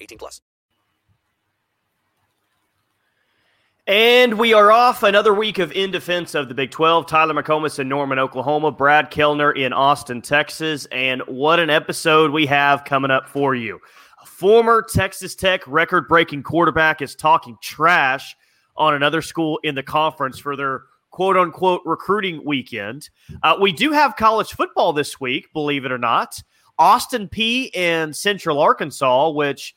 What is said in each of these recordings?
18 plus. And we are off another week of in defense of the Big 12. Tyler McComas in Norman, Oklahoma. Brad Kellner in Austin, Texas. And what an episode we have coming up for you. A former Texas Tech record breaking quarterback is talking trash – on another school in the conference for their quote unquote recruiting weekend. Uh, we do have college football this week, believe it or not. Austin Peay and Central Arkansas, which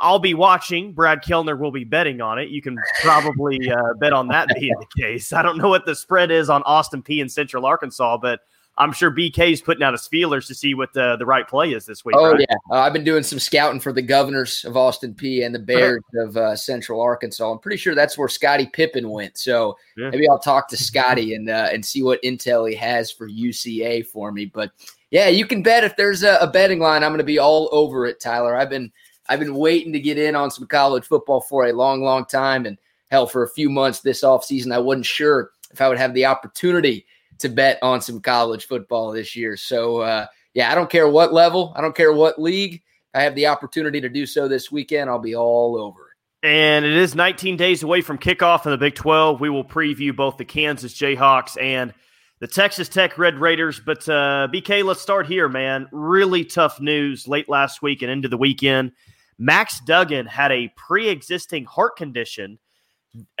I'll be watching. Brad Kellner will be betting on it. You can probably uh, bet on that being the case. I don't know what the spread is on Austin Peay and Central Arkansas, but I'm sure BK is putting out his feelers to see what the, the right play is this week. Oh right? yeah, uh, I've been doing some scouting for the Governors of Austin Peay and the Bears of uh, Central Arkansas. I'm pretty sure that's where Scottie Pippen went. So yeah. maybe I'll talk to Scottie and uh, and see what intel he has for UCA for me. But yeah, you can bet if there's a, a betting line, I'm going to be all over it, Tyler. I've been I've been waiting to get in on some college football for a long, long time, and hell, for a few months this off season, I wasn't sure if I would have the opportunity to bet on some college football this year. So, uh, yeah, I don't care what level, I don't care what league. I have the opportunity to do so this weekend. I'll be all over it. And it is 19 days away from kickoff in the Big 12. We will preview both the Kansas Jayhawks and the Texas Tech Red Raiders. But uh, BK, let's start here, man. Really tough news late last week and into the weekend. Max Duggan had a pre existing heart condition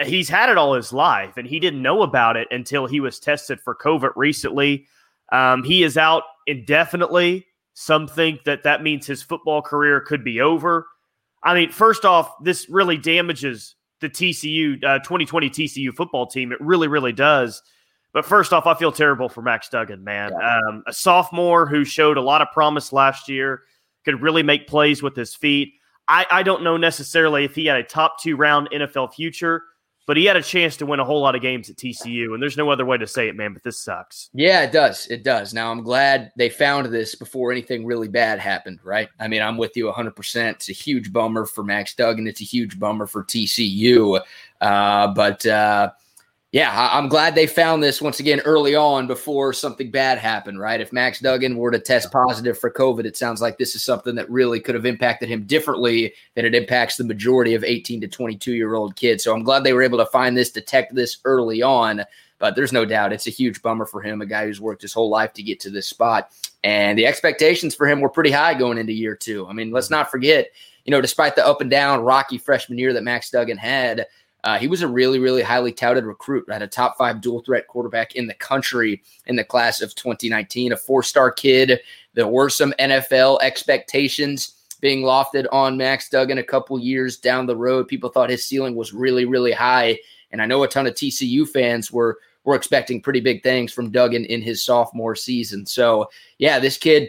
he's had it all his life, and he didn't know about it until he was tested for COVID recently. Um, he is out indefinitely. Some think that that means his football career could be over. I mean, first off, this really damages the TCU uh, 2020 TCU football team. It really, really does. But first off, I feel terrible for Max Duggan, man. Yeah. Um, a sophomore who showed a lot of promise last year, could really make plays with his feet. I, I don't know necessarily if he had a top two round NFL future, but he had a chance to win a whole lot of games at TCU. And there's no other way to say it, man, but this sucks. Yeah, it does. It does. Now, I'm glad they found this before anything really bad happened, right? I mean, I'm with you 100%. It's a huge bummer for Max Duggan. It's a huge bummer for TCU. Uh, but, uh, yeah, I'm glad they found this once again early on before something bad happened, right? If Max Duggan were to test positive for COVID, it sounds like this is something that really could have impacted him differently than it impacts the majority of 18 to 22 year old kids. So I'm glad they were able to find this, detect this early on. But there's no doubt it's a huge bummer for him, a guy who's worked his whole life to get to this spot. And the expectations for him were pretty high going into year two. I mean, let's mm-hmm. not forget, you know, despite the up and down rocky freshman year that Max Duggan had, uh, he was a really, really highly touted recruit, had A top five dual threat quarterback in the country in the class of 2019, a four star kid. There were some NFL expectations being lofted on Max Duggan a couple years down the road. People thought his ceiling was really, really high. And I know a ton of TCU fans were were expecting pretty big things from Duggan in his sophomore season. So yeah, this kid,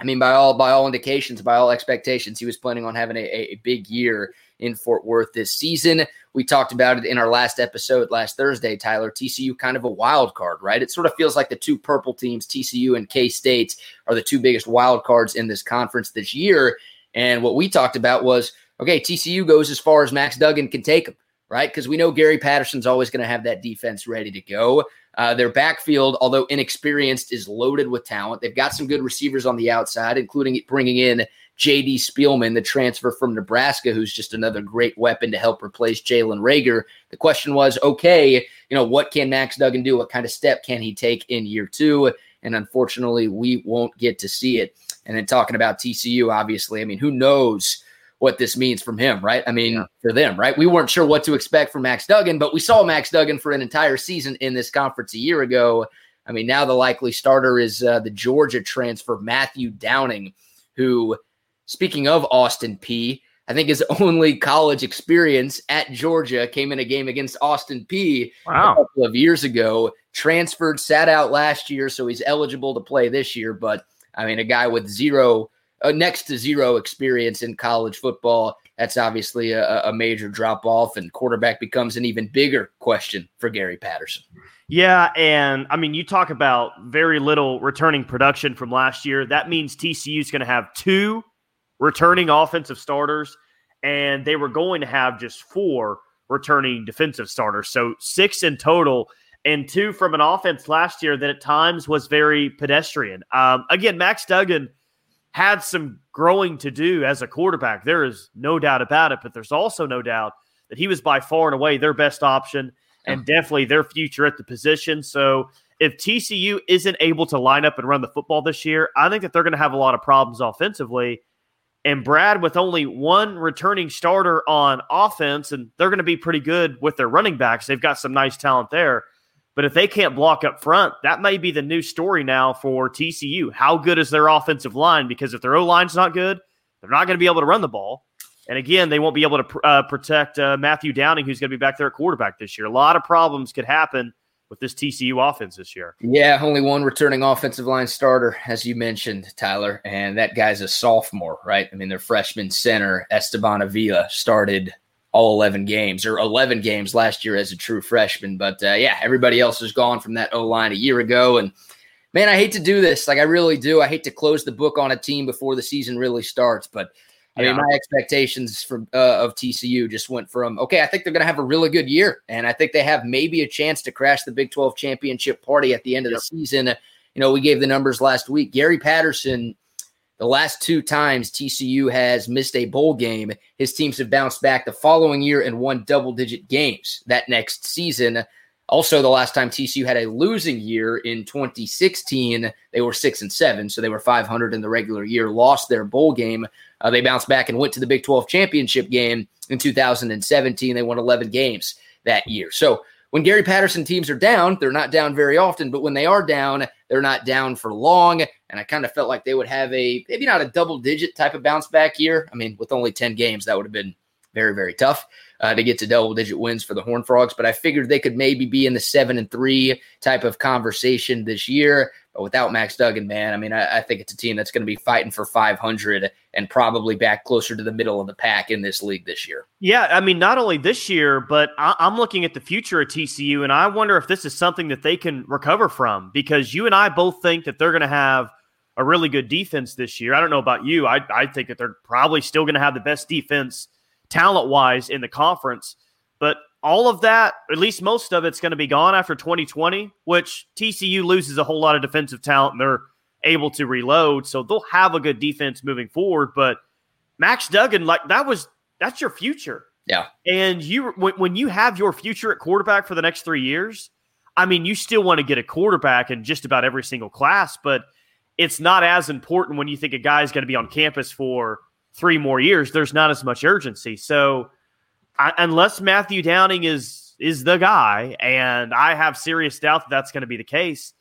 I mean, by all by all indications, by all expectations, he was planning on having a, a big year in Fort Worth this season. We talked about it in our last episode last Thursday, Tyler. TCU kind of a wild card, right? It sort of feels like the two purple teams, TCU and K State, are the two biggest wild cards in this conference this year. And what we talked about was okay, TCU goes as far as Max Duggan can take them, right? Because we know Gary Patterson's always going to have that defense ready to go. Uh, their backfield, although inexperienced, is loaded with talent. They've got some good receivers on the outside, including bringing in JD Spielman, the transfer from Nebraska, who's just another great weapon to help replace Jalen Reagor. The question was, okay, you know, what can Max Duggan do? What kind of step can he take in year two? And unfortunately, we won't get to see it. And then talking about TCU, obviously, I mean, who knows what this means from him, right? I mean, yeah. for them, right? We weren't sure what to expect from Max Duggan, but we saw Max Duggan for an entire season in this conference a year ago. I mean, now the likely starter is uh, the Georgia transfer, Matthew Downing, who, speaking of Austin Peay, I think his only college experience at Georgia came in a game against Austin Peay wow. a couple of years ago. Transferred, sat out last year, so he's eligible to play this year. But I mean, a guy with zero, uh, next to zero experience in college football, that's obviously a, a major drop off, and quarterback becomes an even bigger question for Gary Patterson. Yeah, and I mean, you talk about very little returning production from last year. That means TCU is going to have two returning offensive starters, and they were going to have just four returning defensive starters. So six in total, and two from an offense last year that at times was very pedestrian. Um, again, Max Duggan had some growing to do as a quarterback. There is no doubt about it, but there's also no doubt that he was by far and away their best option and definitely their future at the position. So if TCU isn't able to line up and run the football this year, I think that they're going to have a lot of problems offensively. And Brad, with only one returning starter on offense, and they're going to be pretty good with their running backs. They've got some nice talent there. But if they can't block up front, that may be the new story now for TCU. How good is their offensive line? Because if their O line's not good, they're not going to be able to run the ball. And again, they won't be able to uh, protect uh, Matthew Downing, who's going to be back there at quarterback this year. A lot of problems could happen with this TCU offense this year. Yeah, only one returning offensive line starter, as you mentioned, Tyler, and that guy's a sophomore, right? I mean, their freshman center, Esteban Avila, started all 11 games or 11 games last year as a true freshman. But uh, yeah, everybody else is gone from that O line a year ago. And man, I hate to do this. Like, I really do. I hate to close the book on a team before the season really starts. But I mean, my expectations from uh, of TCU just went from okay, I think they're going to have a really good year, and I think they have maybe a chance to crash the Big Twelve championship party at the end of yep. the season. You know, we gave the numbers last week. Gary Patterson, the last two times TCU has missed a bowl game, his teams have bounced back the following year and won double digit games that next season. Also, the last time TCU had a losing year in 2016, they were six and seven, so they were 500 in the regular year. Lost their bowl game. Uh, they bounced back and went to the Big 12 championship game in 2017. They won 11 games that year. So when Gary Patterson teams are down, they're not down very often, but when they are down, they're not down for long. And I kind of felt like they would have a maybe not a double digit type of bounce back year. I mean, with only 10 games, that would have been very, very tough uh, to get to double digit wins for the Horn Frogs. But I figured they could maybe be in the seven and three type of conversation this year. But without Max Duggan, man, I mean, I, I think it's a team that's going to be fighting for 500 and probably back closer to the middle of the pack in this league this year. Yeah, I mean, not only this year, but I, I'm looking at the future of TCU, and I wonder if this is something that they can recover from because you and I both think that they're going to have a really good defense this year. I don't know about you. I, I think that they're probably still going to have the best defense talent wise in the conference. But all of that, at least most of it's going to be gone after 2020, which TCU loses a whole lot of defensive talent and they're able to reload. So they'll have a good defense moving forward. But Max Duggan, like that was that's your future. Yeah. And you when, when you have your future at quarterback for the next three years, I mean, you still want to get a quarterback in just about every single class, but it's not as important when you think a guy's going to be on campus for three more years, there's not as much urgency. So I, unless Matthew Downing is is the guy, and I have serious doubt that that's going to be the case,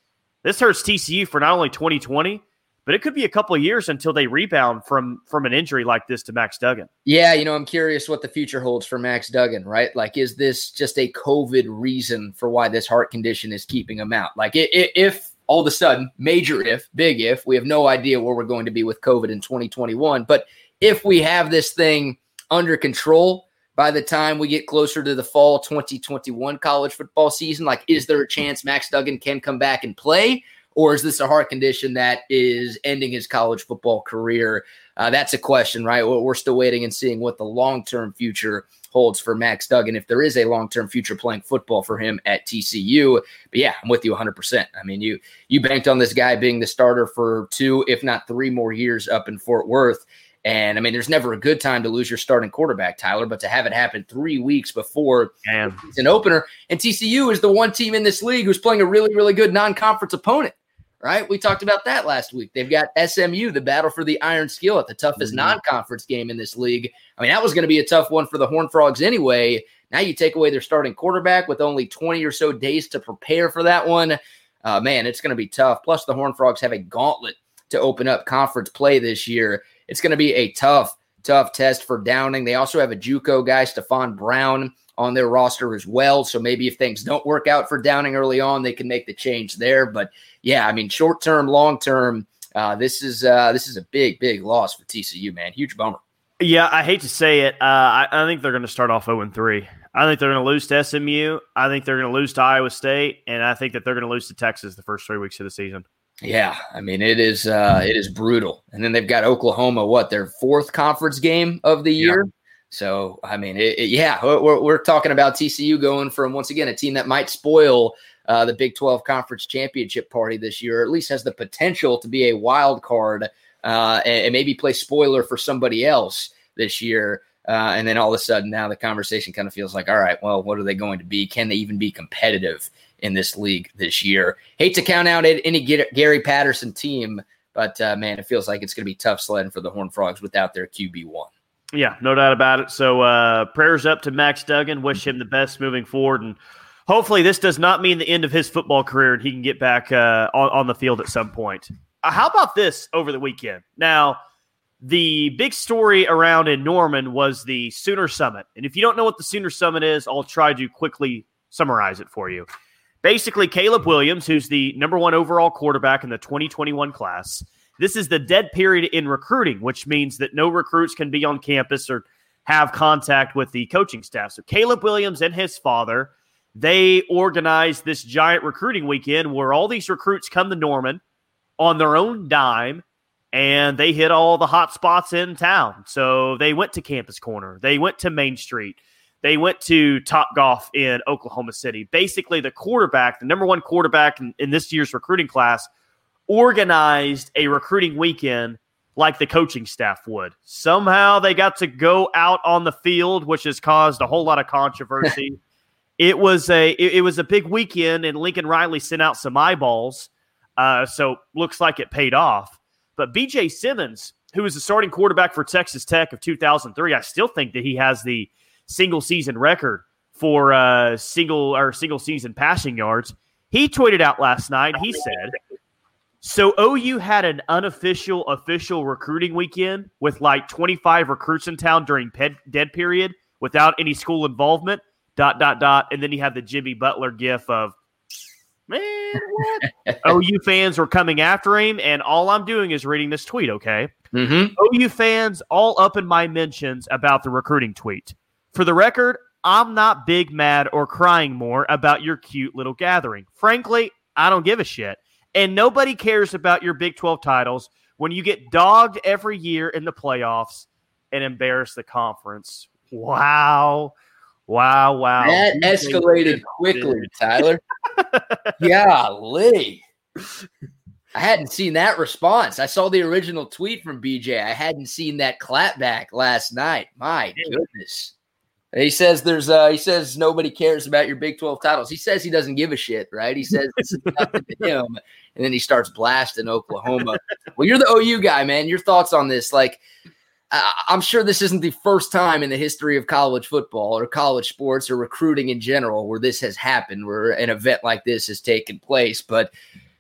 this hurts TCU for not only 2020, but it could be a couple of years until they rebound from from an injury like this to Max Duggan. Yeah, you know, I'm curious what the future holds for Max Duggan, right? Like, is this just a COVID reason for why this heart condition is keeping him out? Like, if all of a sudden, major if, big if, we have no idea where we're going to be with COVID in 2021, but if we have this thing under control by the time we get closer to the fall 2021 college football season? Like, is there a chance Max Duggan can come back and play? Or is this a heart condition that is ending his college football career? Uh, that's a question, right? We're still waiting and seeing what the long term future holds for Max Duggan if there is a long term future playing football for him at TCU. But yeah, I'm with you 100%. I mean, you you banked on this guy being the starter for two, if not three more years up in Fort Worth. And I mean, there's never a good time to lose your starting quarterback, Tyler, but to have it happen three weeks before it's an opener, and TCU is the one team in this league who's playing a really, really good non-conference opponent, right? We talked about that last week. They've got SMU, the battle for the Iron Skillet, at the toughest Mhm. non conference game in this league. I mean, that was going to be a tough one for the Horned Frogs anyway. Now you take away their starting quarterback with only 20 or so days to prepare for that one. Uh, man, it's going to be tough. Plus, the Horned Frogs have a gauntlet to open up conference play this year. It's going to be a tough, tough test for Downing. They also have a JUCO guy, Stephon Brown, on their roster as well. So maybe if things don't work out for Downing early on, they can make the change there. But yeah, I mean, short term, long term, uh, this is uh, this is a big, big loss for TCU, man. Huge bummer. Yeah, I hate to say it. Uh, I, I think they're going to start off 0 3. I think they're going to lose to SMU. I think they're going to lose to Iowa State. And I think that they're going to lose to Texas the first three weeks of the season. Yeah, I mean it is uh, it is brutal. And then they've got Oklahoma, what their fourth conference game of the year. So I mean, it, it- yeah, we're, we're talking about TCU going from once again a team that might spoil uh, the Big Twelve conference championship party this year, or at least has the potential to be a wild card uh, and, and maybe play spoiler for somebody else this year. Uh, and then all of a sudden, now the conversation kind of feels like, all right, well, what are they going to be? Can they even be competitive in this league this year? Hate to count out any Gary Patterson team, but uh, man, it feels like it's going to be tough sledding for the Horned Frogs without their QB one. Yeah, no doubt about it. So uh, prayers up to Max Duggan. Wish him the best moving forward. And hopefully, this does not mean the end of his football career and he can get back uh, on, on the field at some point. Uh, how about this over the weekend? Now, the big story around in Norman was the Sooner Summit. And if you don't know what the Sooner Summit is, I'll try to quickly summarize it for you. Basically, Caleb Williams, who's the number one overall quarterback in the 2021 class, this is the dead period in recruiting, which means that no recruits can be on campus or have contact with the coaching staff. So Caleb Williams and his father, they organized this giant recruiting weekend where all these recruits come to Norman on their own dime and they hit all the hot spots in town. So they went to Campus Corner, they went to Main Street, they went to Top Golf in Oklahoma City. Basically, the quarterback, the number one quarterback in, in this year's recruiting class, organized a recruiting weekend like the coaching staff would. Somehow they got to go out on the field, which has caused a whole lot of controversy. it was a it, it was a big weekend, and Lincoln Riley sent out some eyeballs. Uh, so looks like it paid off. But BJ Symons, who was the starting quarterback for Texas Tech of 2003, I still think that he has the single season record for uh, single or single season passing yards. He tweeted out last night. He said, "So OU had an unofficial official recruiting weekend with like 25 recruits in town during ped- dead period without any school involvement." Dot dot dot, and then you have the Jimmy Butler gif of man, what? OU fans were coming after him, and all I'm doing is reading this tweet, okay? Mm-hmm. OU fans all up in my mentions about the recruiting tweet. For the record, I'm not big mad or crying more about your cute little gathering. Frankly, I don't give a shit. And nobody cares about your Big 12 titles when you get dogged every year in the playoffs and embarrass the conference. Wow. Wow, wow. That escalated quickly, Tyler. yeah, Golly. I hadn't seen that response. I saw the original tweet from BJ. I hadn't seen that clapback last night. My goodness. He says there's uh he says nobody cares about your Big 12 titles. He says he doesn't give a shit, right? He says nothing to him. And then he starts blasting Oklahoma. well, you're the OU guy, man. Your thoughts on this? Like I- I'm sure this isn't the first time in the history of college football or college sports or recruiting in general where this has happened, where an event like this has taken place. But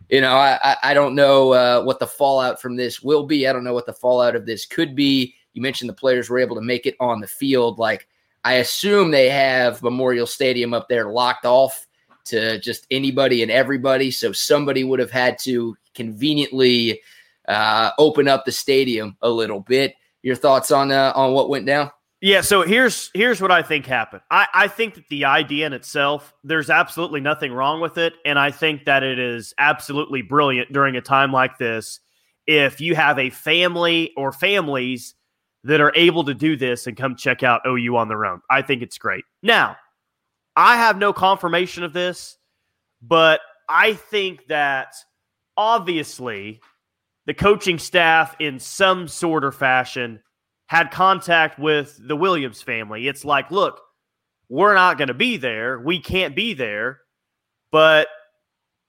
you know, I, I- I don't know uh, what the fallout from this will be. I don't know what the fallout of this could be. You mentioned the players were able to make it on the field. Like, I assume they have Memorial Stadium up there locked off to just anybody and everybody. So somebody would have had to conveniently uh, open up the stadium a little bit. Your thoughts on uh, on what went down? Yeah, so here's here's what I think happened. I, I think that the idea in itself, there's absolutely nothing wrong with it. And I think that it is absolutely brilliant during a time like this. If you have a family or families that are able to do this and come check out OU on their own, I think it's great. Now, I have no confirmation of this, but I think that obviously the coaching staff in some sort or fashion had contact with the Williams family. It's like, look, we're not going to be there. We can't be there, but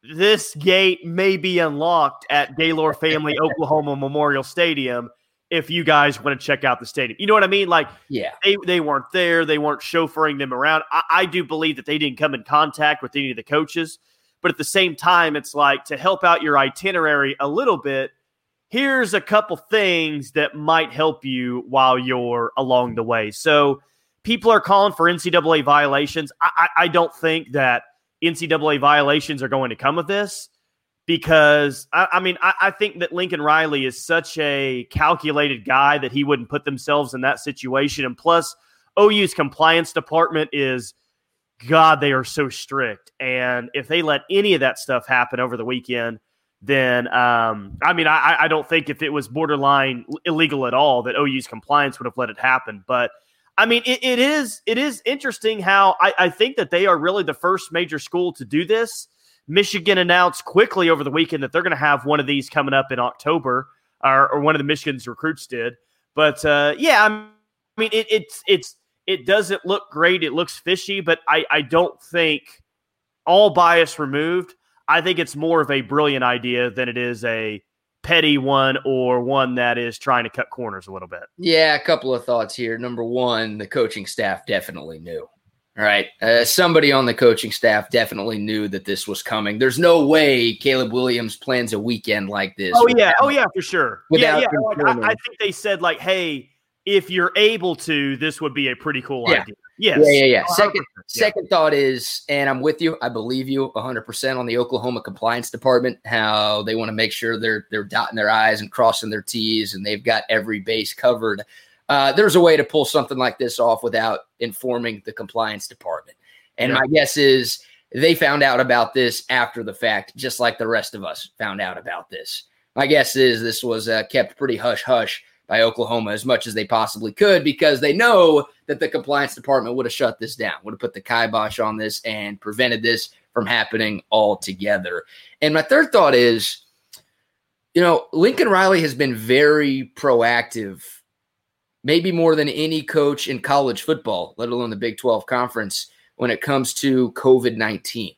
this gate may be unlocked at Gaylord Family Oklahoma Memorial Stadium if you guys want to check out the stadium. You know what I mean? Like, yeah, they, they weren't there. They weren't chauffeuring them around. I, I do believe that they didn't come in contact with any of the coaches. But at the same time, it's like to help out your itinerary a little bit, here's a couple things that might help you while you're along the way. So people are calling for NCAA violations. I, I, I don't think that NCAA violations are going to come of this because I, I mean I, I, think that Lincoln Riley is such a calculated guy that he wouldn't put themselves in that situation. And plus, OU's compliance department is God, they are so strict. And if they let any of that stuff happen over the weekend, then um, I mean I, I don't think if it was borderline illegal at all that OU's compliance would have let it happen. But I mean it, it is it is interesting how I, I think that they are really the first major school to do this Michigan announced quickly over the weekend that they're going to have one of these coming up in October, or, or one of the Michigan's recruits did. But uh, yeah, I mean, it, it's it's it doesn't look great. It looks fishy, but I I don't think all bias removed. I think it's more of a brilliant idea than it is a petty one or one that is trying to cut corners a little bit. Yeah, a couple of thoughts here. Number one, the coaching staff definitely knew. All right. Uh, somebody on the coaching staff definitely knew that this was coming. There's no way Caleb Williams plans a weekend like this. Oh, yeah. Oh, yeah, for sure. Yeah, yeah. Like, I, I, think they said, like, hey, if you're able to, this would be a pretty cool yeah. idea. Yes. Yeah, yeah, yeah. Second, second thought is, and I'm with you. I believe you 100% on the Oklahoma compliance department. How they want to make sure they're they're dotting their i's and crossing their t's, and they've got every base covered uh, there's a way to pull something like this off without informing the compliance department. And yeah. my guess is they found out about this after the fact, just like the rest of us found out about this. My guess is this was uh, kept pretty hush hush by Oklahoma as much as they possibly could because they know that the compliance department would have shut this down, would have put the kibosh on this and prevented this from happening altogether. And my third thought is, you know, Lincoln Riley has been very proactive maybe more than any coach in college football, let alone the Big 12 conference, when it comes to COVID 19.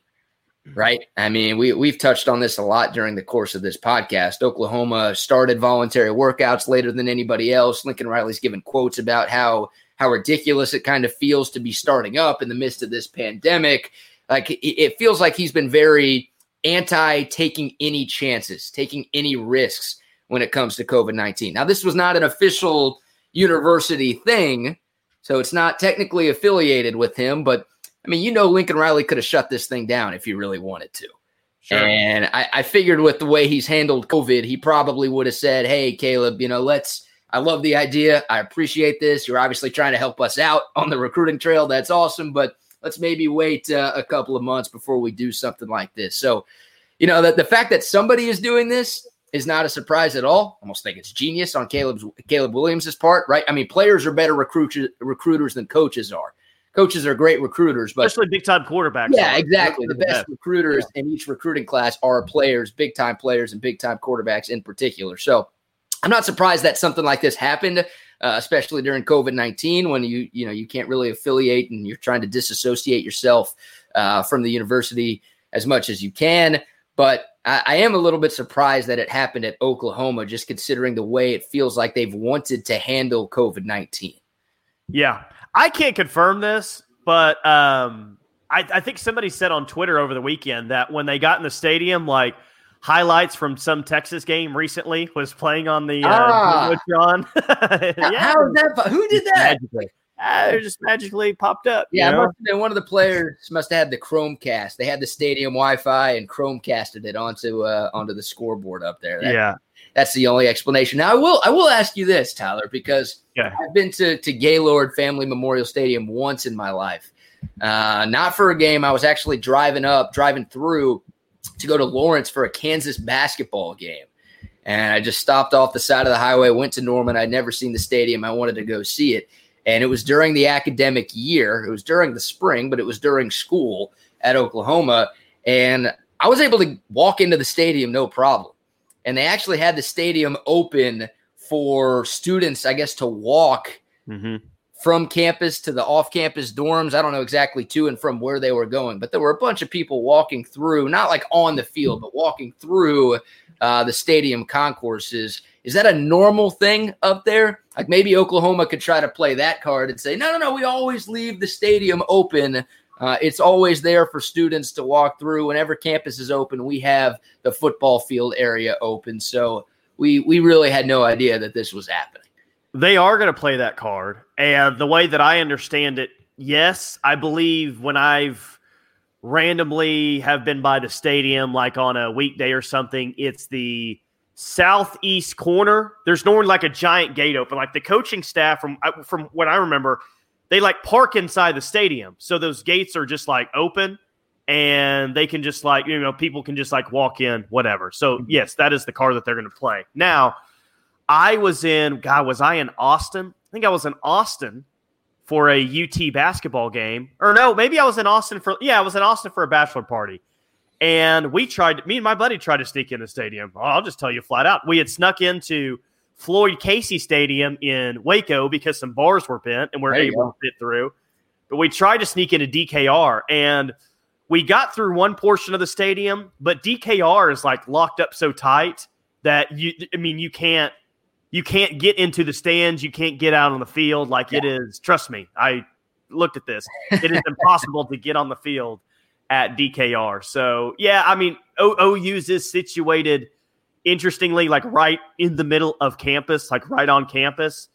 Mm-hmm. Right. I mean, we, we've touched on this a lot during the course of this podcast. Oklahoma started voluntary workouts later than anybody else. Lincoln Riley's given quotes about how how ridiculous it kind of feels to be starting up in the midst of this pandemic. Like it, it feels like he's been very anti taking any chances, taking any risks when it comes to COVID 19. Now, this was not an official university thing. So it's not technically affiliated with him, but I mean, you know, Lincoln Riley could have shut this thing down if he really wanted to. Sure. And I, I figured with the way he's handled COVID, he probably would have said, Hey, Caleb, you know, let's, I love the idea. I appreciate this. You're obviously trying to help us out on the recruiting trail. That's awesome. But let's maybe wait uh, a couple of months before we do something like this. So, you know, that the fact that somebody is doing this, is not a surprise at all. Almost think it's genius on Caleb's Caleb Williams' part, right? I mean, players are better recruiters recruiters than coaches are. Coaches are great recruiters, but especially big time quarterbacks. Yeah, are. exactly. The best recruiters yeah. in each recruiting class are players, big time players, and big time quarterbacks in particular. So I'm not surprised that something like this happened, uh, especially during COVID nineteen when you you know you can't really affiliate and you're trying to disassociate yourself uh, from the university as much as you can. But I, I am a little bit surprised that it happened at Oklahoma, just considering the way it feels like they've wanted to handle COVID 19. Yeah. I can't confirm this, but um, I, I think somebody said on Twitter over the weekend that when they got in the stadium, like, highlights from some Texas game recently was playing on the uh, ah. John. yeah. How is that? Who did that? Magically uh, it just magically popped up. Yeah, you know? must have been one of the players must have had the Chromecast. They had the stadium Wi-Fi and Chromecasted it onto uh, onto the scoreboard up there. That, yeah, that's the only explanation. Now I will I will ask you this, Tyler, because yeah. I've been to to Gaylord Family Memorial Stadium once in my life. Uh, not for a game. I was actually driving up, driving through to go to Lawrence for a Kansas basketball game. And I just stopped off the side of the highway, went to Norman. I'd never seen the stadium. I wanted to go see it and it was during the academic year. It was during the spring, but it was during school at Oklahoma. And I was able to walk into the stadium no problem. And they actually had the stadium open for students, I guess, to walk mm-hmm. from campus to the off campus dorms. I don't know exactly to and from where they were going, but there were a bunch of people walking through, not like on the field, but walking through uh, the stadium concourses. Is that a normal thing up there? Like maybe Oklahoma could try to play that card and say, no, no, no, we always leave the stadium open. Uh, it's always there for students to walk through. Whenever campus is open, we have the football field area open. So we we really had no idea that this was happening. They are going to play that card. And the way that I understand it, yes, I believe when I've randomly have been by the stadium, like on a weekday or something, it's the southeast corner. There's normally like a giant gate open. Like the coaching staff, from from what I remember, they like park inside the stadium, so those gates are just like open, and they can just like you know people can just like walk in, whatever. So mm-hmm. yes, that is the car that they're going to play. Now, I was in. God, was I in Austin? I think I was in Austin for a UT basketball game, or no, maybe I was in Austin for yeah, I was in Austin for a bachelor party and we tried, me and my buddy tried to sneak in the stadium. Oh, I'll just tell you flat out. We had snuck into Floyd Casey Stadium in Waco because some bars were bent and we are able go. to fit through. But we tried to sneak into DKR and we got through one portion of the stadium, but DKR is like locked up so tight that you, I mean, you can't, you can't get into the stands. You can't get out on the field. Like yeah. it is, trust me, I looked at this. It is impossible to get on the field at DKR. So yeah, I mean o- OU's is situated interestingly like right in the middle of campus, like right on campus.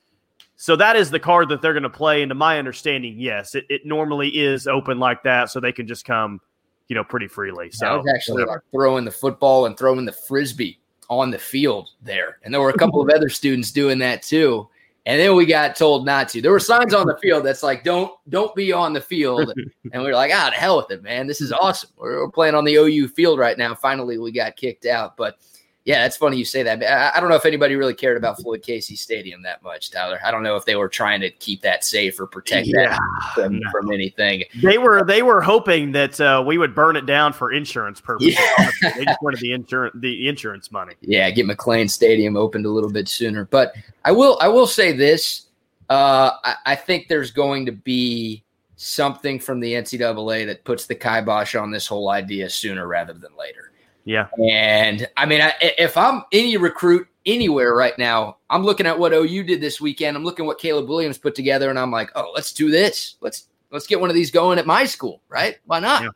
So that is the card that they're going to play. And to my understanding, yes, it, it normally is open like that, so they can just come, you know, pretty freely. So I was actually like throwing the football and throwing the frisbee on the field there, and there were a couple of other students doing that too. And then we got told not to. There were signs on the field that's like, "Don't, don't be on the field." And we were like, "Ah, to hell with it, man! This is awesome. We're, we're, playing on the OU field right now." Finally, we got kicked out. But yeah, it's funny you say that. I, I don't know if anybody really cared about Floyd Casey Stadium that much, Tyler. I don't know if they were trying to keep that safe or protect yeah, that from, no. from, anything. They were they were hoping that uh, we would burn it down for insurance purposes. Yeah. they just wanted the insurance the insurance money. Yeah, get McLane Stadium opened a little bit sooner. But I will I will say this. Uh, I, I think there's going to be something from the NCAA that puts the kibosh on this whole idea sooner rather than later. Yeah. And I mean, I, if I'm any recruit anywhere right now, I'm looking at what OU did this weekend. I'm looking what Caleb Williams put together, and I'm like, oh, let's do this. Let's let's get one of these going at my school, right? Why not? Yeah.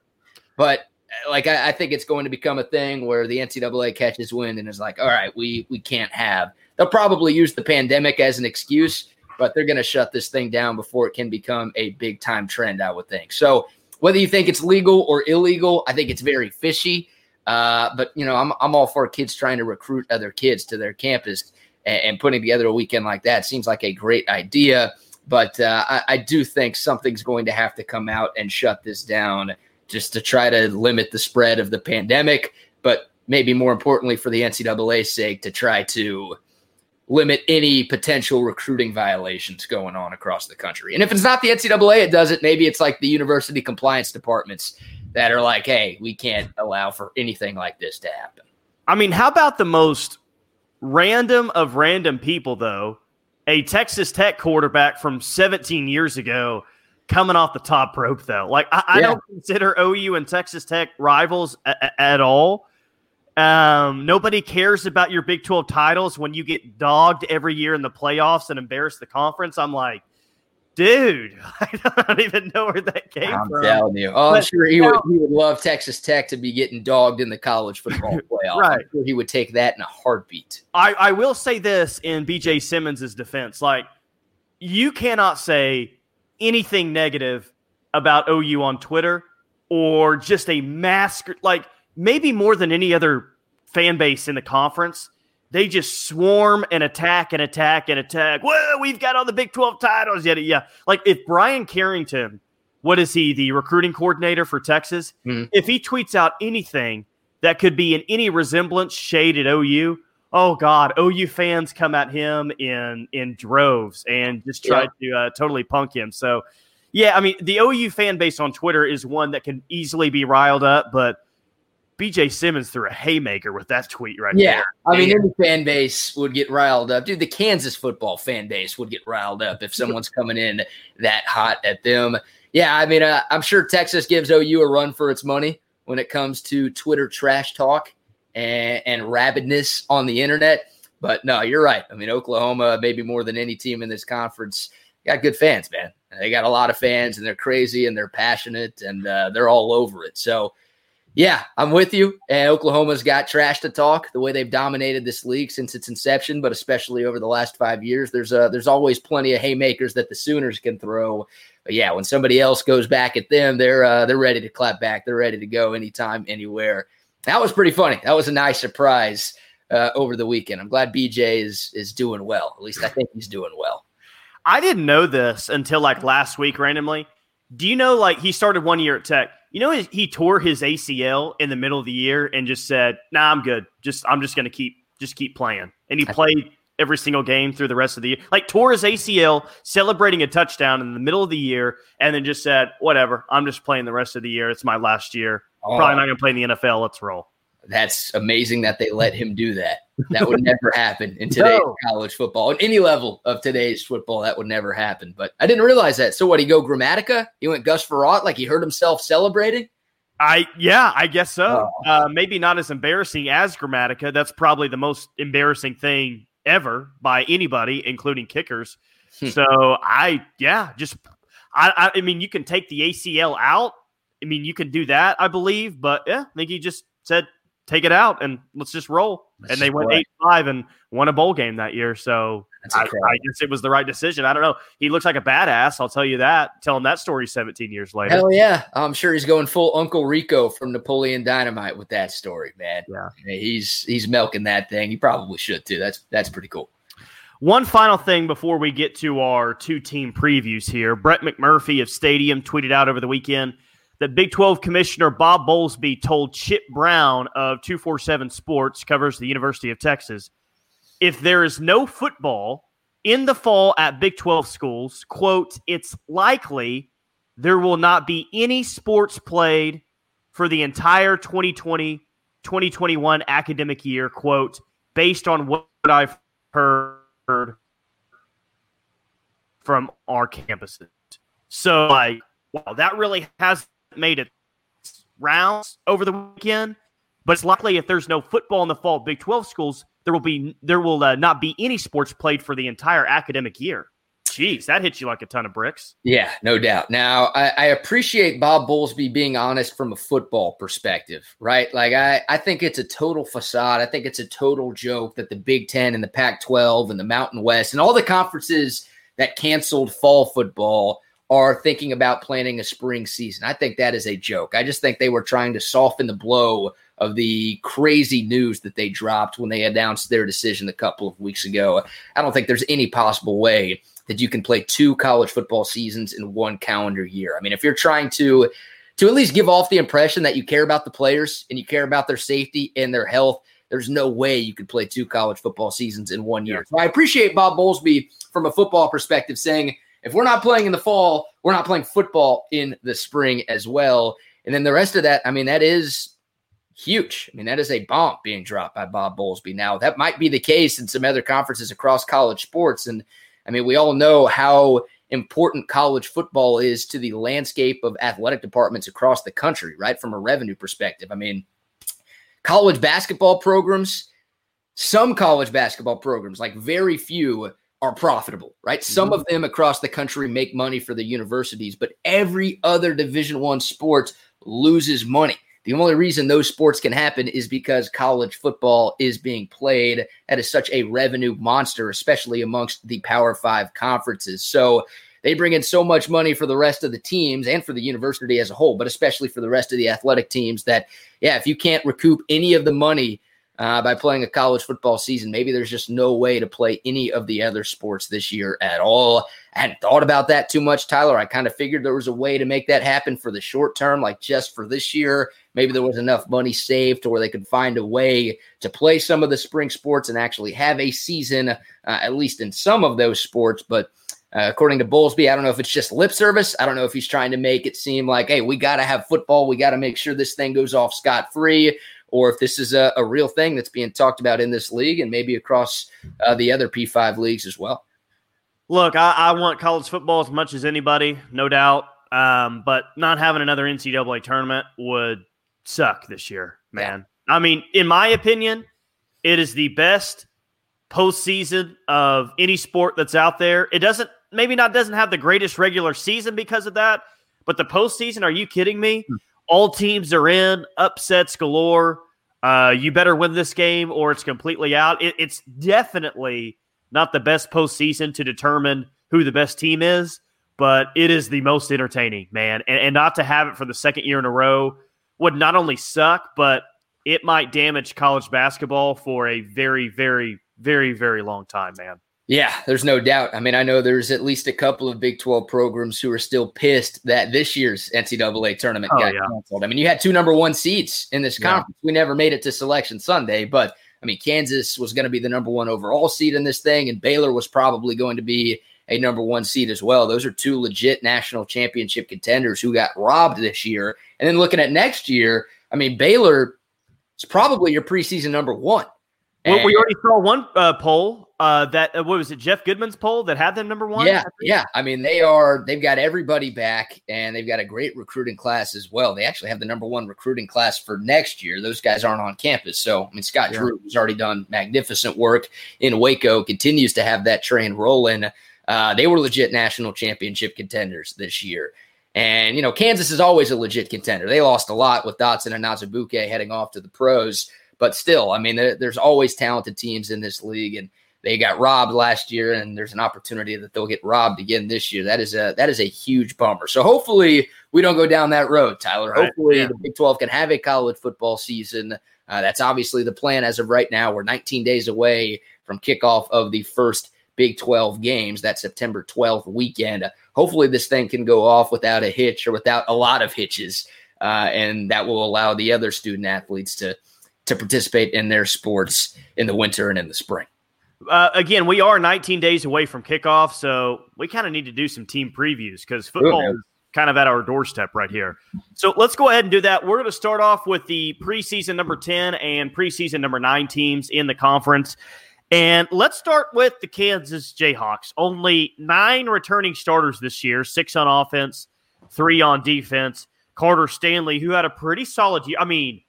But uh, like, I, I, think it's going to become a thing where the NCAA catches wind and is like, all right, we we can't have. They'll probably use the pandemic as an excuse, but they're going to shut this thing down before it can become a big time trend. I would think. So whether you think it's legal or illegal, I think it's very fishy. Uh, but you know, I'm I'm all for kids trying to recruit other kids to their campus and, and putting together a weekend like that seems like a great idea. But uh, I, I do think something's going to have to come out and shut this down just to try to limit the spread of the pandemic. But maybe more importantly, for the NCAA's sake, to try to limit any potential recruiting violations going on across the country. And if it's not the NCAA, it does it. Maybe it's like the university compliance departments that are like, hey, we can't allow for anything like this to happen. I mean, how about the most random of random people, though? A Texas Tech quarterback from 17 years ago coming off the top rope, though. Like, I, I don't consider OU and Texas Tech rivals a, a, at all. Um, nobody cares about your Big 12 titles when you get dogged every year in the playoffs and embarrass the conference. I'm like, dude, I don't even know where that came from. I'm telling you. Oh, I'm sure he would, he would love Texas Tech to be getting dogged in the college football playoff. right. Sure he would take that in a heartbeat. I, I will say this in BJ Symons' defense. Like, you cannot say anything negative about OU on Twitter or just a mask, like maybe more than any other fan base in the conference they just swarm and attack and attack and attack. Well, we've got all the Big 12 titles. Yeah, yeah. Like if Bryan Carrington, what is he, the recruiting coordinator for Texas? Mm-hmm. If he tweets out anything that could be in any resemblance shade at OU, oh God, OU fans come at him in in droves and just try yeah. to uh, totally punk him. So, yeah, I mean, the OU fan base on Twitter is one that can easily be riled up, but BJ Symons threw a haymaker with that tweet right Yeah. there. I mean, any fan base would get riled up. Dude, the Kansas football fan base would get riled up if someone's coming in that hot at them. Yeah, I mean, uh, I'm sure Texas gives OU a run for its money when it comes to Twitter trash talk and, and rabidness on the internet. But no, you're right. I mean, Oklahoma, maybe more than any team in this conference, got good fans, man. They got a lot of fans, and they're crazy and they're passionate and uh, they're all over it. So, yeah, I'm with you. And Oklahoma's got trash to talk the way they've dominated this league since its inception, but especially over the last five years. There's uh, there's always plenty of haymakers that the Sooners can throw. But yeah, when somebody else goes back at them, they're uh, they're ready to clap back. They're ready to go anytime, anywhere. That was pretty funny. That was a nice surprise uh, over the weekend. I'm glad BJ is is doing well. At least I think he's doing well. I didn't know this until like last week randomly. Do you know like he started one year at Tech? You know he- tore his ACL in the middle of the year and just said, "Nah, I'm good. Just I'm just going to keep just keep playing." And he played every single game through the rest of the year. Like tore his ACL celebrating a touchdown in the middle of the year and then just said, "Whatever. I'm just playing the rest of the year. It's my last year. Oh. Probably not going to play in the NFL. Let's roll." That's amazing that they let him do that. That would never happen in today's No. college football. On any level of today's football, that would never happen. But I didn't realize that. So what, he go Gramatica? He went Gus Frerotte like he heard himself celebrating? I yeah, I guess so. Oh. Uh, maybe not as embarrassing as Gramatica. That's probably the most embarrassing thing ever by anybody, including kickers. Hmm. so I yeah, just I, I I mean you can take the ACL out. I mean you can do that, I believe, but yeah, I think he just said take it out and let's just roll. Let's and they went eight five and won a bowl game that year. So That's I. I guess it was the right decision. I don't know. He looks like a badass. I'll tell you that. Tell him that story 17 years later. Hell yeah. I'm sure he's going full Uncle Rico from Napoleon Dynamite with that story, man. Yeah. He's he's milking that thing. He probably should too. That's that's pretty cool. One final thing before we get to our two team previews here. Brett McMurphy of Stadium tweeted out over the weekend that Big 12 Commissioner Bob Bowlesby told Chip Brown of 247 Sports, covers the University of Texas, if there is no football in the fall at Big 12 schools, quote, it's likely there will not be any sports played for the entire 2020 2021 academic year, quote, based on what I've heard from our campuses. So, like, wow, that really has made it rounds over the weekend. But it's likely if there's no football in the fall, Big Twelve schools, there will be there will uh, not be any sports played for the entire academic year. Jeez, that hits you like a ton of bricks. Yeah, no doubt. Now, I, I appreciate Bob Bowlesby being honest from a football perspective, right? Like, I, I think it's a total facade. I think it's a total joke that the Big Ten and the Pac 12 and the Mountain West and all the conferences that canceled fall football are thinking about planning a spring season. I think that is a joke. I just think they were trying to soften the blow of the crazy news that they dropped when they announced their decision a couple of weeks ago. I don't think there's any possible way that you can play two college football seasons in one calendar year. I mean, if you're trying to to at least give off the impression that you care about the players and you care about their safety and their health, there's no way you could play two college football seasons in one year. So I appreciate Bob Bowlesby from a football perspective saying if we're not playing in the fall, we're not playing football in the spring as well. And then the rest of that, I mean, that is huge. I mean, that is a bomb being dropped by Bob Bowlesby. Now, that might be the case in some other conferences across college sports. And I mean, we all know how important college football is to the landscape of athletic departments across the country, right? From a revenue perspective. I mean, college basketball programs, some college basketball programs, like very few, are profitable, right? Some mm-hmm. of them across the country make money for the universities, but every other Division One sport loses money. The only reason those sports can happen is because college football is being played. That is such a revenue monster, especially amongst the Power Five conferences. So they bring in so much money for the rest of the teams and for the university as a whole, but especially for the rest of the athletic teams. That, yeah, if you can't recoup any of the money uh, by playing a college football season, maybe there's just no way to play any of the other sports this year at all. I hadn't thought about that too much, Tyler. I kind of figured there was a way to make that happen for the short term, like just for this year. Maybe there was enough money saved to where they could find a way to play some of the spring sports and actually have a season, uh, at least in some of those sports. But Uh, according to Bowlesby, I don't know if it's just lip service. I don't know if he's trying to make it seem like, hey, we got to have football. We got to make sure this thing goes off scot free, or if this is a, a, real thing that's being talked about in this league and maybe across uh, the other P5 leagues as well. Look, I, I, want college football as much as anybody, no doubt. Um, but not having another NCAA tournament would suck this year, man. Yeah. I mean, in my opinion, it is the best postseason of any sport that's out there. It doesn't maybe not doesn't have the greatest regular season because of that, but the postseason, are you kidding me? Hmm. All teams are in, upsets galore. Uh, you better win this game or it's completely out. It, it's definitely not the best postseason to determine who the best team is, but it is the most entertaining, man. And, and not to have it for the second year in a row would not only suck, but it might damage college basketball for a very, very, very, very long time, man. Yeah, there's no doubt. I mean, I know there's at least a couple of Big 12 programs who are still pissed that this year's NCAA tournament oh, got yeah. canceled. I mean, you had two number one seeds in this conference. Yeah. We never made it to Selection Sunday, but I mean, Kansas was going to be the number one overall seed in this thing, and Baylor was probably going to be a number one seed as well. Those are two legit national championship contenders who got robbed this year. And then looking at next year, I mean, Baylor is probably your preseason number one. Well, we already saw one uh, poll uh, that uh, what was it, Jeff Goodman's poll that had them number one. Yeah, yeah. I mean, they are. They've got everybody back, and they've got a great recruiting class as well. They actually have the number one recruiting class for next year. Those guys aren't on campus, so I mean, Scott yeah. Drew has already done magnificent work in Waco. Continues to have that train rolling. Uh, they were legit national championship contenders this year. And, you know, Kansas is always a legit contender. They lost a lot with Dotson and Azubuike heading off to the pros. But still, I mean, there's always talented teams in this league, and they got robbed last year, and there's an opportunity that they'll get robbed again this year. That is a that is a huge bummer. So hopefully we don't go down that road, Tyler. Right. Hopefully yeah. the Big 12 can have a college football season. Uh, that's obviously the plan as of right now. We're 19 days away from kickoff of the first Big 12 games, that September 12th weekend. Hopefully, this thing can go off without a hitch or without a lot of hitches, uh, and that will allow the other student athletes to to participate in their sports in the winter and in the spring. Uh, again, we are 19 days away from kickoff, so we kind of need to do some team previews because football is kind of at our doorstep right here. So let's go ahead and do that. We're going to start off with the preseason number 10 and preseason number nine teams in the conference. And let's start with the Kansas Jayhawks. Only nine returning starters this year, six on offense, three on defense. Carter Stanley, who had a pretty solid year. I mean,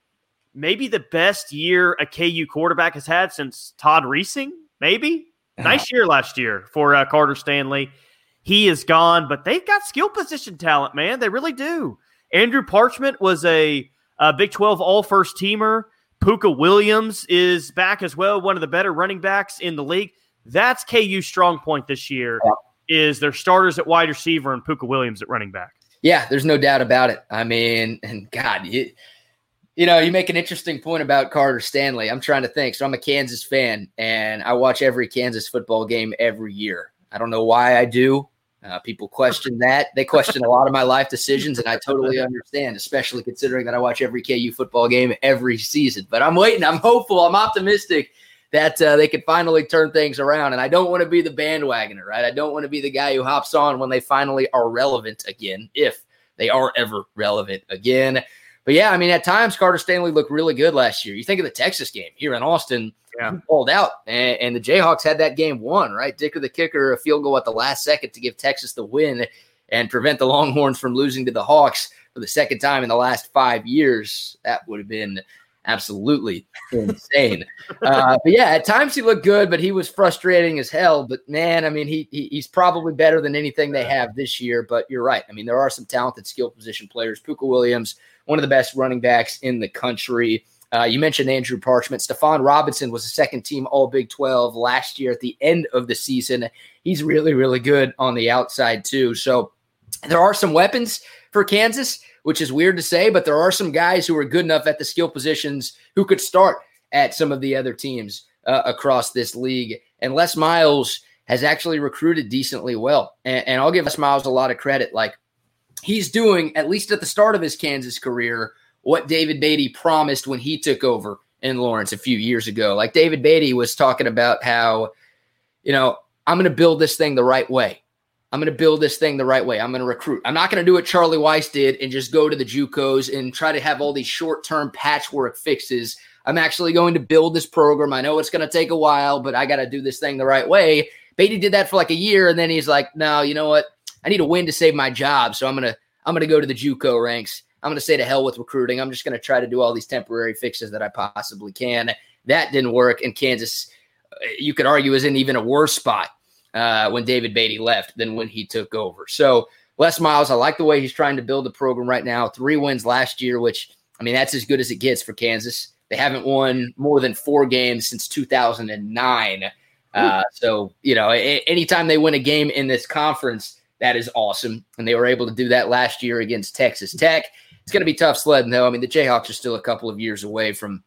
maybe the best year a KU quarterback has had since Todd Reesing, maybe. Nice year last year for uh, Carter Stanley. He is gone, but they've got skill position talent, man. They really do. Andrew Parchment was a, a Big 12 all first teamer. Pooka Williams is back as well, one of the better running backs in the league. That's KU's strong point this year is their starters at wide receiver and Pooka Williams at running back. Yeah, there's no doubt about it. I mean, and God, you, you know, you make an interesting point about Carter Stanley. I'm trying to think. So I'm a Kansas fan and I watch every Kansas football game every year. I don't know why I do. Uh, people question that. They question a lot of my life decisions, and I totally understand, especially considering that I watch every KU football game every season. But I'm waiting. I'm hopeful. I'm optimistic that uh, they can finally turn things around. And I don't want to be the bandwagoner, right? I don't want to be the guy who hops on when they finally are relevant again, if they are ever relevant again. But yeah, I mean, at times Carter Stanley looked really good last year. You think of the Texas game here in Austin yeah. pulled out, and, and, the Jayhawks had that game won, right? Dicker the kicker, a field goal at the last second to give Texas the win and prevent the Longhorns from losing to the Hawks for the second time in the last five years. That would have been absolutely insane. uh, but yeah, at times he looked good, but he was frustrating as hell. But man, I mean, he, he, he's probably better than anything they have this year. But you're right. I mean, there are some talented skill position players. Pooka Williams, one of the best running backs in the country. Uh, you mentioned Andrew Parchment. Stephon Robinson was a second team All Big 12 last year at the end of the season. He's really, really good on the outside, too. So there are some weapons for Kansas, which is weird to say, but there are some guys who are good enough at the skill positions who could start at some of the other teams uh, across this league. And Les Miles has actually recruited decently well. And, and I'll give Les Miles a lot of credit. Like he's doing, at least at the start of his Kansas career, what David Beaty promised when he took over in Lawrence a few years ago. Like David Beaty was talking about how, you know, I'm going to build this thing the right way. I'm going to build this thing the right way. I'm going to recruit. I'm not going to do what Charlie Weis did and just go to the JUCOs and try to have all these short term patchwork fixes. I'm actually going to build this program. I know it's going to take a while, but I got to do this thing the right way. Beaty did that for like a year, and then he's like, "No, you know what? I need a win to save my job, so I'm gonna I'm gonna go to the JUCO ranks. I'm gonna say to hell with recruiting. I'm just gonna try to do all these temporary fixes that I possibly can." That didn't work, and Kansas, uh, you could argue, is in even a worse spot uh, when David Beaty left than when he took over. So Les Miles, I like the way he's trying to build the program right now. Three wins last year, which I mean that's as good as it gets for Kansas. They haven't won more than four games since 2009. Uh, so you know, anytime they win a game in this conference, that is awesome, and they were able to do that last year against Texas Tech. It's going to be tough sledding, though. I mean, the Jayhawks are still a couple of years away from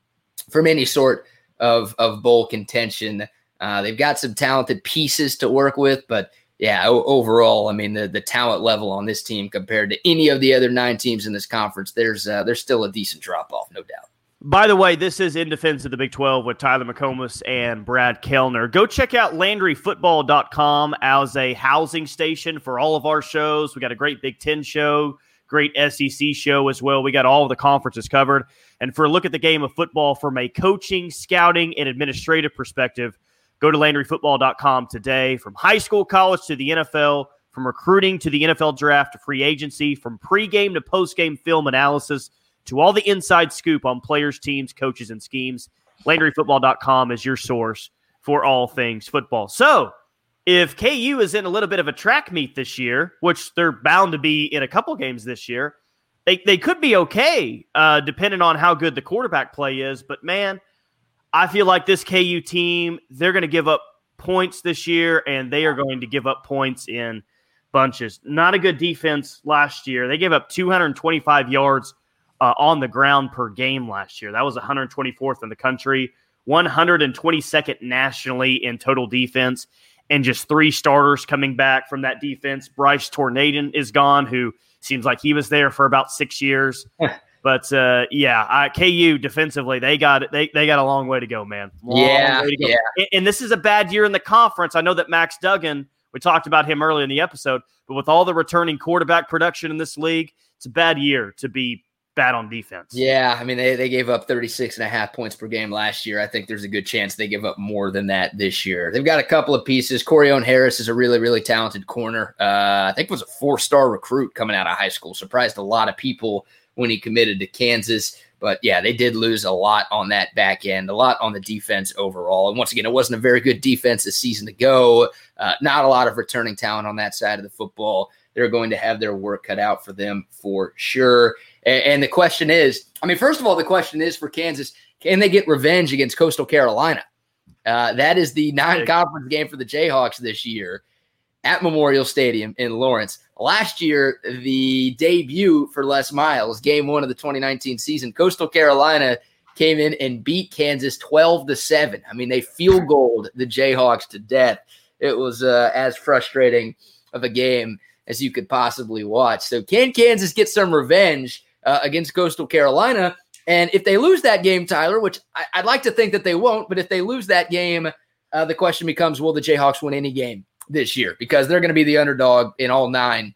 from any sort of of bowl contention. Uh, they've got some talented pieces to work with, but yeah, o- overall, I mean the the talent level on this team compared to any of the other nine teams in this conference, there's uh, there's still a decent drop off, no doubt. By the way, this is In Defense of the Big 12 with Tyler McComas and Brad Kellner. Go check out LandryFootball.com as a housing station for all of our shows. We got a great Big Ten show, great SEC show as well. We got all the conferences covered. And for a look at the game of football from a coaching, scouting, and administrative perspective, go to LandryFootball.com today. From high school, college to the NFL, from recruiting to the NFL draft to free agency, from pregame to postgame film analysis to all the inside scoop on players, teams, coaches, and schemes. LandryFootball.com is your source for all things football. So, if KU is in a little bit of a track meet this year, which they're bound to be in a couple games this year, they, they could be okay, uh, depending on how good the quarterback play is. But man, I feel like this KU team, they're going to give up points this year, and they are going to give up points in bunches. Not a good defense last year. They gave up 225 yards uh, on the ground per game last year. That was 124th in the country, 122nd nationally in total defense, and just three starters coming back from that defense. Bryce Torneden is gone, who seems like he was there for about six years. But uh, yeah, I, KU defensively, they got they they got a long way to go, man. Long Yeah, way to go. yeah. And, and this is a bad year in the conference. I know that Max Duggan, we talked about him earlier in the episode, but with all the returning quarterback production in this league, it's a bad year to be bad on defense. Yeah, I mean, they, they gave up 36 and a half points per game last year. I think there's a good chance they give up more than that this year. They've got a couple of pieces. Corione Harris is a really, really talented corner. Uh, I think was a four star recruit coming out of high school. Surprised a lot of people when he committed to Kansas. But yeah, they did lose a lot on that back end, a lot on the defense overall. And once again, it wasn't a very good defense this season to go. Uh, not a lot of returning talent on that side of the football. They're going to have their work cut out for them for sure. And, and the question is I mean, first of all, the question is for Kansas can they get revenge against Coastal Carolina? Uh, that is the non conference game for the Jayhawks this year at Memorial Stadium in Lawrence. Last year, the debut for Les Miles, game one of the 2019 season, Coastal Carolina came in and beat Kansas 12 to 7. I mean, they field goaled the Jayhawks to death. It was uh, as frustrating of a game as you could possibly watch. So, can Kansas get some revenge uh, against Coastal Carolina? And if they lose that game, Tyler, which I, would like to think that they won't, but if they lose that game, uh, the question becomes will the Jayhawks win any game this year? Because they're going to be the underdog in all nine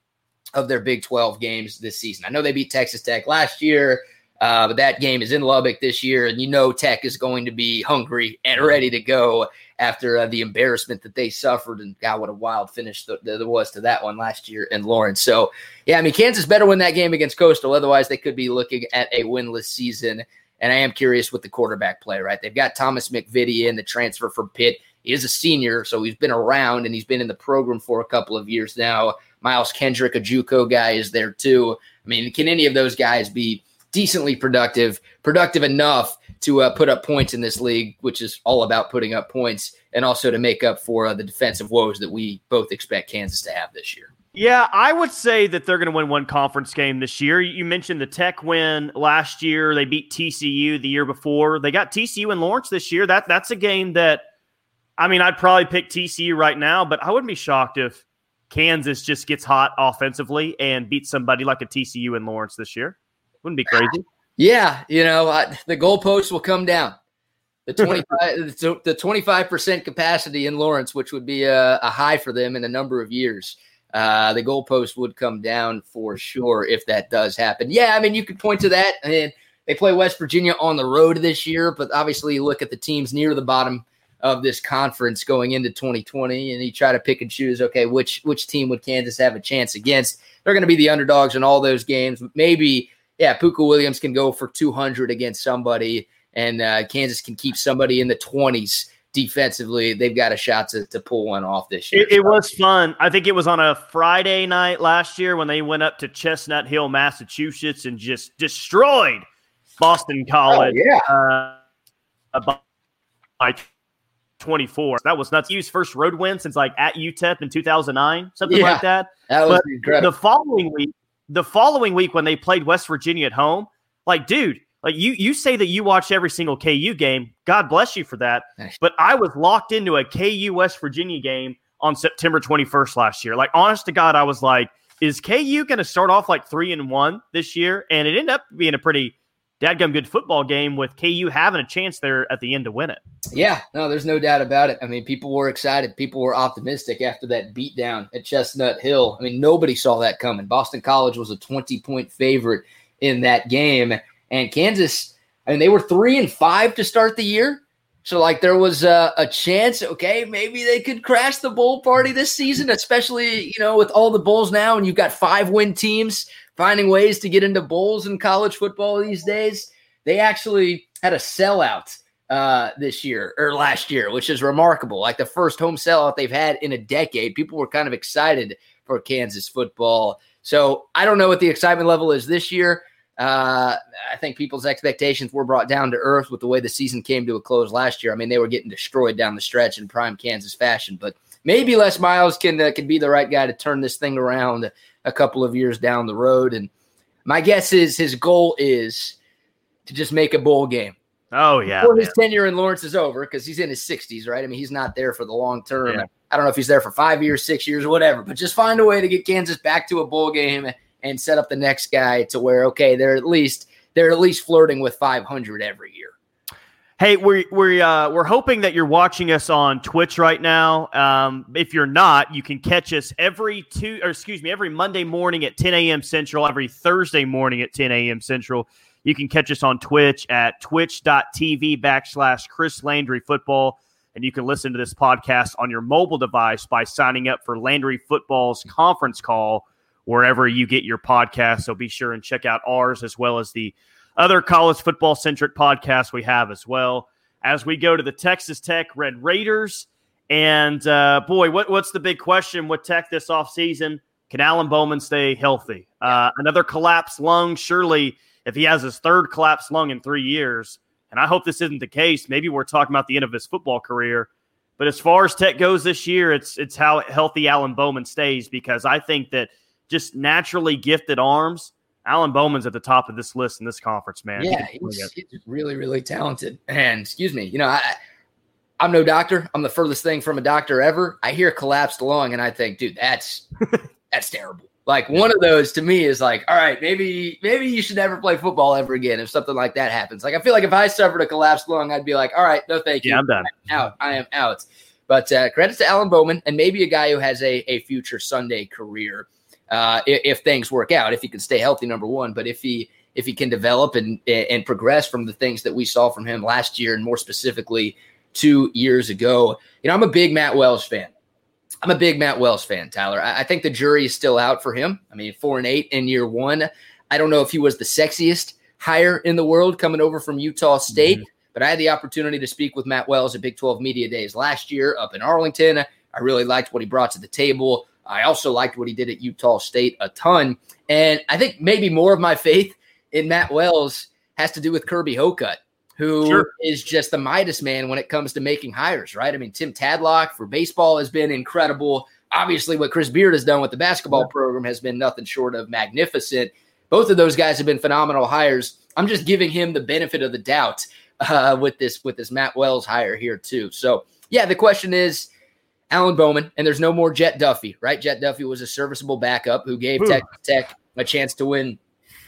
of their Big 12 games this season. I know they beat Texas Tech last year, uh, but that game is in Lubbock this year, and you know Tech is going to be hungry and ready to go after uh, the embarrassment that they suffered. And God, what a wild finish th- there was to that one last year in Lawrence. So, yeah, I mean, Kansas better win that game against Coastal. Otherwise, they could be looking at a winless season. And I am curious with the quarterback play, right? They've got Thomas MacVittie in the transfer from Pitt. He is a senior, so he's been around and he's been in the program for a couple of years now. Miles Kendrick, a JUCO guy, is there too. I mean, can any of those guys be decently productive, productive enough to uh, put up points in this league, which is all about putting up points and also to make up for uh, the defensive woes that we both expect Kansas to have this year? Yeah, I would say that they're going to win one conference game this year. You mentioned the Tech win last year. They beat TCU the year before. They got TCU in Lawrence this year. That that's a game that I mean, I'd probably pick TCU right now, but I wouldn't be shocked if Kansas just gets hot offensively and beats somebody like a TCU in Lawrence this year. Wouldn't be crazy. Yeah, you know, I, the goalposts will come down. The 25 the 25% capacity in Lawrence, which would be a, a, high for them in a number of years. uh, the goalpost would come down for sure if that does happen. Yeah, I mean, you could point to that. And they play West Virginia on the road this year, but obviously, you look at the teams near the bottom of this conference going into 2020, and you try to pick and choose. Okay, which which team would Kansas have a chance against? They're going to be the underdogs in all those games. Maybe, yeah, Pooka Williams can go for 200 against somebody, and uh, Kansas can keep somebody in the 20s defensively. They've got a shot to, to pull one off this year. It, it was fun. I think it was on a Friday night last year when they went up to Chestnut Hill, Massachusetts, and just destroyed Boston College. Oh, yeah. Uh, by 24. That was nuts. KU's first road win since like at UTEP in 2009, something Yeah. like that. That was But incredible. the following week, the following week when they played West Virginia at home, like, dude, like you you say that you watch every single KU game. God bless you for that. But I was locked into a KU West Virginia game on September 21st last year. Like, honest to God, I was like, is KU going to start off like three and one this year? And it ended up being a pretty dadgum good football game with KU having a chance there at the end to win it. Yeah, no, there's no doubt about it. I mean, people were excited. People were optimistic after that beatdown at Chestnut Hill. I mean, nobody saw that coming. Boston College was a 20 point favorite in that game. And Kansas, I mean, they were three and five to start the year. So, like, there was a, a chance, okay, maybe they could crash the bowl party this season, especially, you know, with all the bowls now and you've got five win teams finding ways to get into bowls in college football these days. They actually had a sellout uh, this year or last year, which is remarkable. Like the first home sellout they've had in a decade. People were kind of excited for Kansas football. So I don't know what the excitement level is this year. Uh, I think people's expectations were brought down to earth with the way the season came to a close last year. I mean, they were getting destroyed down the stretch in prime Kansas fashion, but maybe Les Miles can uh, can be the right guy to turn this thing around a couple of years down the road. And my guess is his goal is to just make a bowl game Oh, yeah. before man. his tenure in Lawrence is over, because he's in his 60s, right? I mean, he's not there for the long term. Yeah. I don't know if he's there for five years, six years, whatever, but just find a way to get Kansas back to a bowl game and set up the next guy to where, okay, they're at least they're at least flirting with 500 every year. Hey, we're we're uh, we're hoping that you're watching us on Twitch right now. Um, if you're not, you can catch us every two, or excuse me, every Monday morning at 10 a.m. Central, every Thursday morning at 10 a.m. Central. You can catch us on Twitch at twitch.tv backslash Chris Landry Football, and you can listen to this podcast on your mobile device by signing up for Landry Football's conference call wherever you get your podcast. So be sure and check out ours as well as the other college football centric podcasts we have as well. As we go to the Texas Tech Red Raiders, and uh, boy, what, what's the big question with Tech this offseason? Can Alan Bowman stay healthy? Uh, another collapsed lung, surely, if he has his third collapsed lung in three years, and I hope this isn't the case, maybe we're talking about the end of his football career. But as far as Tech goes this year, it's it's how healthy Alan Bowman stays because I think that just naturally gifted arms, Alan Bowman's at the top of this list in this conference, man. Yeah, he's, he's really, really talented. And excuse me, you know, I, I'm no doctor. I'm the furthest thing from a doctor ever. I hear collapsed lung, and I think, dude, that's that's terrible. Like one of those to me is like, all right, maybe maybe you should never play football ever again if something like that happens. Like I feel like if I suffered a collapsed lung, I'd be like, all right, no thank you, Yeah, I'm done. out. I am out. But uh, credit to Alan Bowman and maybe a guy who has a, a future Sunday career uh, if, if things work out, if he can stay healthy, number one. But if he if he can develop and and progress from the things that we saw from him last year, and more specifically two years ago, you know, I'm a big Matt Wells fan. I'm a big Matt Wells fan, Tyler. I, I think the jury is still out for him. I mean, four and eight in year one. I don't know if he was the sexiest hire in the world coming over from Utah State, but I had the opportunity to speak with Matt Wells at Big 12 Media Days last year up in Arlington. I really liked what he brought to the table. I also liked what he did at Utah State a ton. And I think maybe more of my faith in Matt Wells has to do with Kirby Hocutt, who is Sure. just the Midas man when it comes to making hires, right? I mean, Tim Tadlock for baseball has been incredible. Obviously, what Chris Beard has done with the basketball program has been nothing short of magnificent. Both of those guys have been phenomenal hires. I'm just giving him the benefit of the doubt uh, with this with this Matt Wells hire here too. So yeah, the question is Alan Bowman, and there's no more Jett Duffey, right? Jett Duffey was a serviceable backup who gave Ooh. Texas Tech a chance to win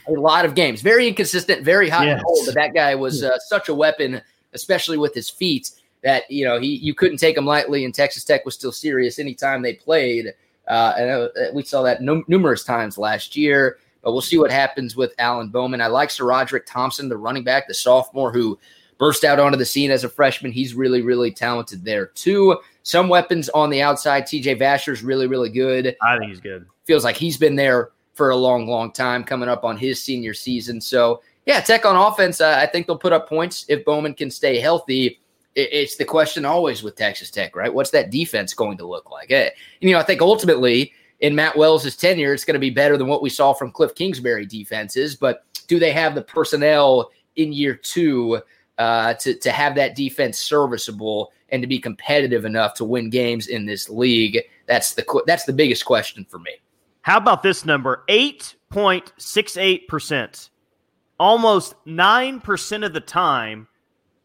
a lot of games. Very inconsistent, very hot and cold, but that guy was uh, such a weapon, especially with his feet, that you know he you couldn't take him lightly. And Texas Tech was still serious anytime they played. Uh, and uh, we saw that num- numerous times last year. But we'll see what happens with Alan Bowman. I like SaRodorick Thompson, the running back, the sophomore who burst out onto the scene as a freshman. He's really, really talented there too. Some weapons on the outside. TJ Vasher's really, really good. I think he's good. Feels like he's been there for a long, long time, coming up on his senior season. So yeah, Tech on offense. Uh, I think they'll put up points if Bowman can stay healthy. It, it's the question always with Texas Tech, right? What's that defense going to look like? Eh, you know, I think ultimately in Matt Wells' tenure, it's going to be better than what we saw from Cliff Kingsbury defenses. But do they have the personnel in year two uh, to to have that defense serviceable and to be competitive enough to win games in this league? That's the that's the biggest question for me. How about this number? Eight point six eight percent, almost nine percent of the time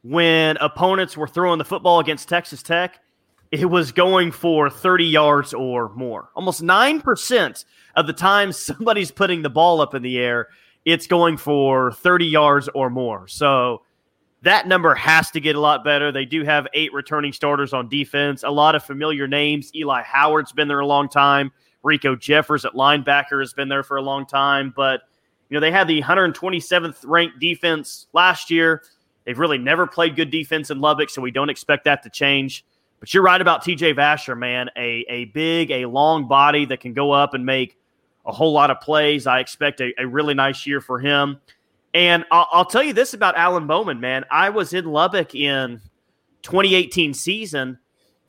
when opponents were throwing the football against Texas Tech it was going for 30 yards or more. Almost 9% of the time somebody's putting the ball up in the air, it's going for 30 yards or more. So that number has to get a lot better. They do have eight returning starters on defense, a lot of familiar names. Eli Howard's been there a long time. Riko Jeffers at linebacker has been there for a long time. But, you know, they had the 127th ranked defense last year. They've really never played good defense in Lubbock, so we don't expect that to change. But you're right about TJ Vasher, man. A, a big, a long body that can go up and make a whole lot of plays. I expect a, a really nice year for him. And I'll, I'll, tell you this about Alan Bowman, man. I was in Lubbock in 2018 season,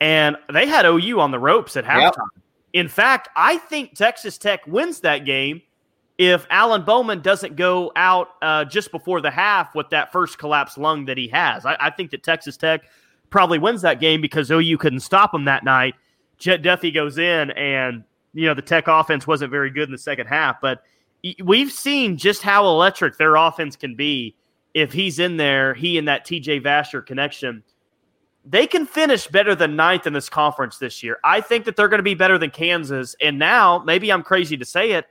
and they had OU on the ropes at halftime. Yep. In fact, I think Texas Tech wins that game if Alan Bowman doesn't go out uh, just before the half with that first collapsed lung that he has. I, I think that Texas Tech – probably wins that game because OU couldn't stop him that night. Jett Duffey goes in, and you know the Tech offense wasn't very good in the second half, but we've seen just how electric their offense can be if he's in there. He and that TJ Vasher connection, they can finish better than ninth in this conference this year. I think that they're going to be better than Kansas, and now maybe I'm crazy to say it.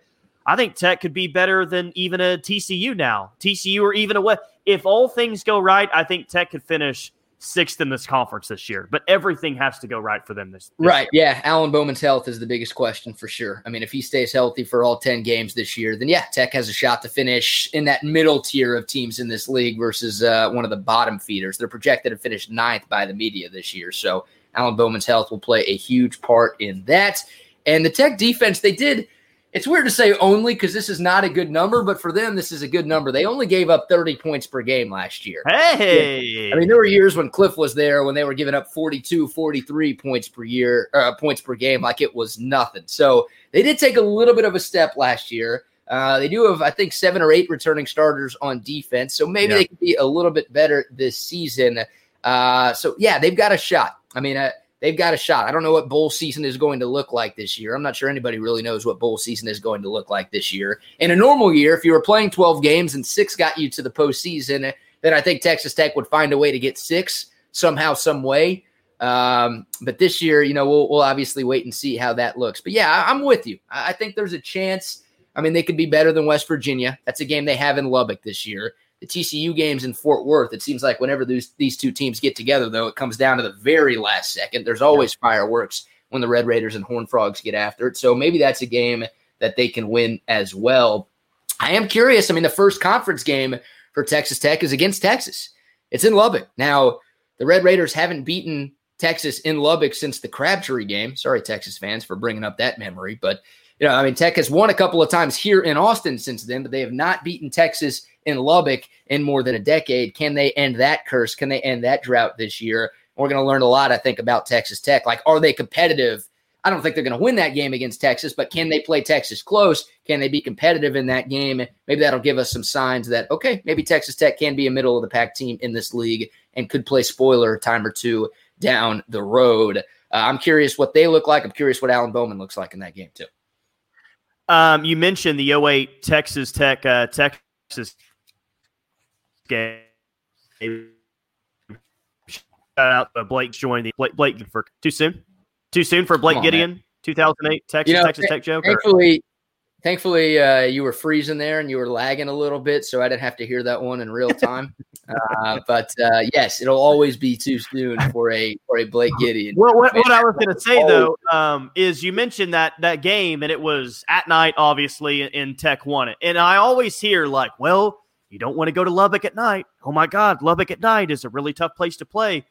I think Tech could be better than even a TCU now. TCU or even a what? If all things go right, I think Tech could finish sixth in this conference this year. But everything has to go right for them this, this right. Year. Yeah, Alan Bowman's health is the biggest question for sure. I mean, if he stays healthy for all ten games this year, then yeah, Tech has a shot to finish in that middle tier of teams in this league versus uh, one of the bottom feeders. They're projected to finish ninth by the media this year, so Alan Bowman's health will play a huge part in that. And the Tech defense, they did it's weird to say only because this is not a good number, but for them, this is a good number. They only gave up 30 points per game last year. Hey, I mean, there were years when Cliff was there when they were giving up 42, 43 points per year, uh, points per game, like it was nothing. So they did take a little bit of a step last year. Uh, they do have, I think, seven or eight returning starters on defense. So maybe yeah. they can be a little bit better this season. Uh, so yeah, they've got a shot. I mean, uh, they've got a shot. I don't know what bowl season is going to look like this year. I'm not sure anybody really knows what bowl season is going to look like this year. In a normal year, if you were playing 12 games and six got you to the postseason, then I think Texas Tech would find a way to get six somehow, some way. Um, but this year, you know, we'll, we'll obviously wait and see how that looks. But yeah, I, I'm with you. I think there's a chance. I mean, they could be better than West Virginia. That's a game they have in Lubbock this year the TCU games in Fort Worth, it seems like whenever these these two teams get together, though, it comes down to the very last second. There's always yeah. fireworks when the Red Raiders and Horn Frogs get after it. So maybe that's a game that they can win as well. I am curious. I mean, the first conference game for Texas Tech is against Texas. It's in Lubbock. Now, the Red Raiders haven't beaten Texas in Lubbock since the Crabtree game. Sorry, Texas fans, for bringing up that memory. But, you know, I mean, Tech has won a couple of times here in Austin since then, but they have not beaten Texas in Lubbock in more than a decade. Can they end that curse? Can they end that drought this year? We're going to learn a lot, I think, about Texas Tech. Like, are they competitive? I don't think they're going to win that game against Texas, but can they play Texas close? Can they be competitive in that game? And maybe that'll give us some signs that, okay, maybe Texas Tech can be a middle of the pack team in this league and could play spoiler time or two down the road. Uh, I'm curious what they look like. I'm curious what Alan Bowman looks like in that game, too. Um, you mentioned the 08 Texas Tech, uh, Texas game. Shout out to Blake joined the Blake, Blake for too soon. Too soon for Blake on, Gideon. 2008 Texas you know, Texas Tech joke. Thankfully, Thankfully, uh, you were freezing there and you were lagging a little bit, so I didn't have to hear that one in real time. uh, but uh, yes, it'll always be too soon for a for a Blake Gideon. Well, what, what I was going to say though um, is you mentioned that that game, and it was at night, obviously, and Tech won it. And I always hear like, well, you don't want to go to Lubbock at night. Oh my God, Lubbock at night is a really tough place to play.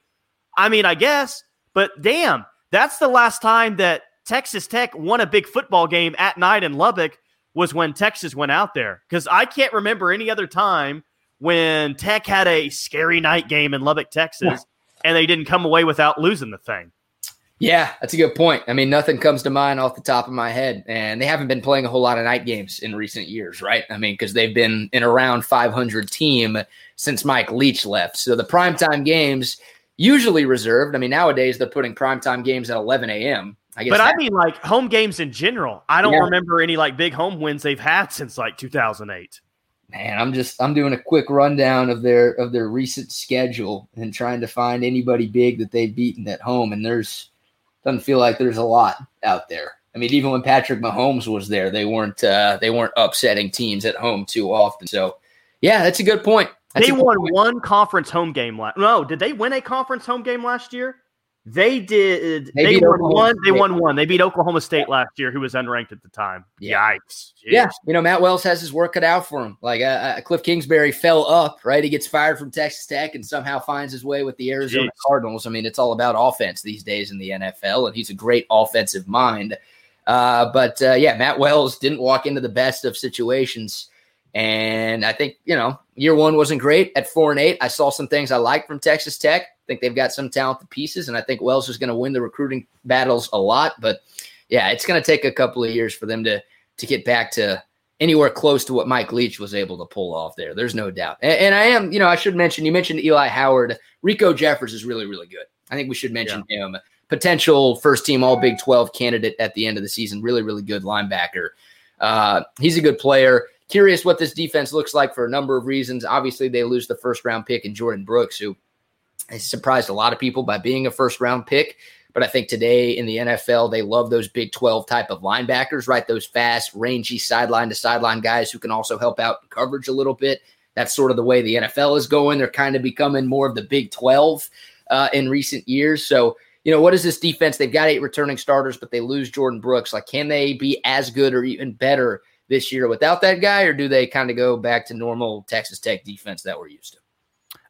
I mean, I guess, but damn, that's the last time that Texas Tech won a big football game at night in Lubbock was when Texas went out there. Because I can't remember any other time when Tech had a scary night game in Lubbock, Texas, yeah. and they didn't come away without losing the thing. Yeah, that's a good point. I mean, nothing comes to mind off the top of my head, and they haven't been playing a whole lot of night games in recent years, right? I mean, because they've been in around 500 team since Mike Leach left. So the primetime games usually reserved. I mean, nowadays they're putting primetime games at 11 a.m. I guess but I mean, like home games in general. I don't yeah. remember any like big home wins they've had since like 2008. Man, I'm just I'm doing a quick rundown of their of their recent schedule and trying to find anybody big that they've beaten at home, and there's doesn't feel like there's a lot out there. I mean, even when Patrick Mahomes was there, they weren't uh, they weren't upsetting teams at home too often. So, yeah, that's a good point. That's they won point. one conference home game last. No, did they win a conference home game last year? They did. They, they won Oklahoma one. State. They won one. They beat Oklahoma State last year, who was unranked at the time. Yeah. Yikes! Jeez. Yeah, you know Matt Wells has his work cut out for him. Like uh, uh, Cliff Kingsbury fell up, right? He gets fired from Texas Tech and somehow finds his way with the Arizona Jeez. Cardinals. I mean, it's all about offense these days in the NFL, and he's a great offensive mind. Uh, but uh, yeah, Matt Wells didn't walk into the best of situations. And I think, you know, year one wasn't great at four and eight. I saw some things I liked from Texas Tech think they've got some talented pieces, and I think Wells is going to win the recruiting battles a lot. But yeah, it's going to take a couple of years for them to to get back to anywhere close to what Mike Leach was able to pull off there. There's no doubt. And, and I am, you know, I should mention you mentioned Eli Howard. Riko Jeffers is really, really good. I think we should mention yeah. him. Potential first team All Big 12 candidate at the end of the season. Really, really good linebacker. Uh, he's a good player. Curious what this defense looks like for a number of reasons. Obviously, they lose the first round pick in Jordyn Brooks, who he surprised a lot of people by being a first round pick. But I think today in the NFL, they love those Big 12 type of linebackers, right? Those fast, rangy sideline to sideline guys who can also help out coverage a little bit. That's sort of the way the NFL is going. They're kind of becoming more of the Big 12 uh, in recent years. So, you know, what is this defense? They've got eight returning starters, but they lose Jordyn Brooks. Like, can they be as good or even better this year without that guy, or do they kind of go back to normal Texas Tech defense that we're used to?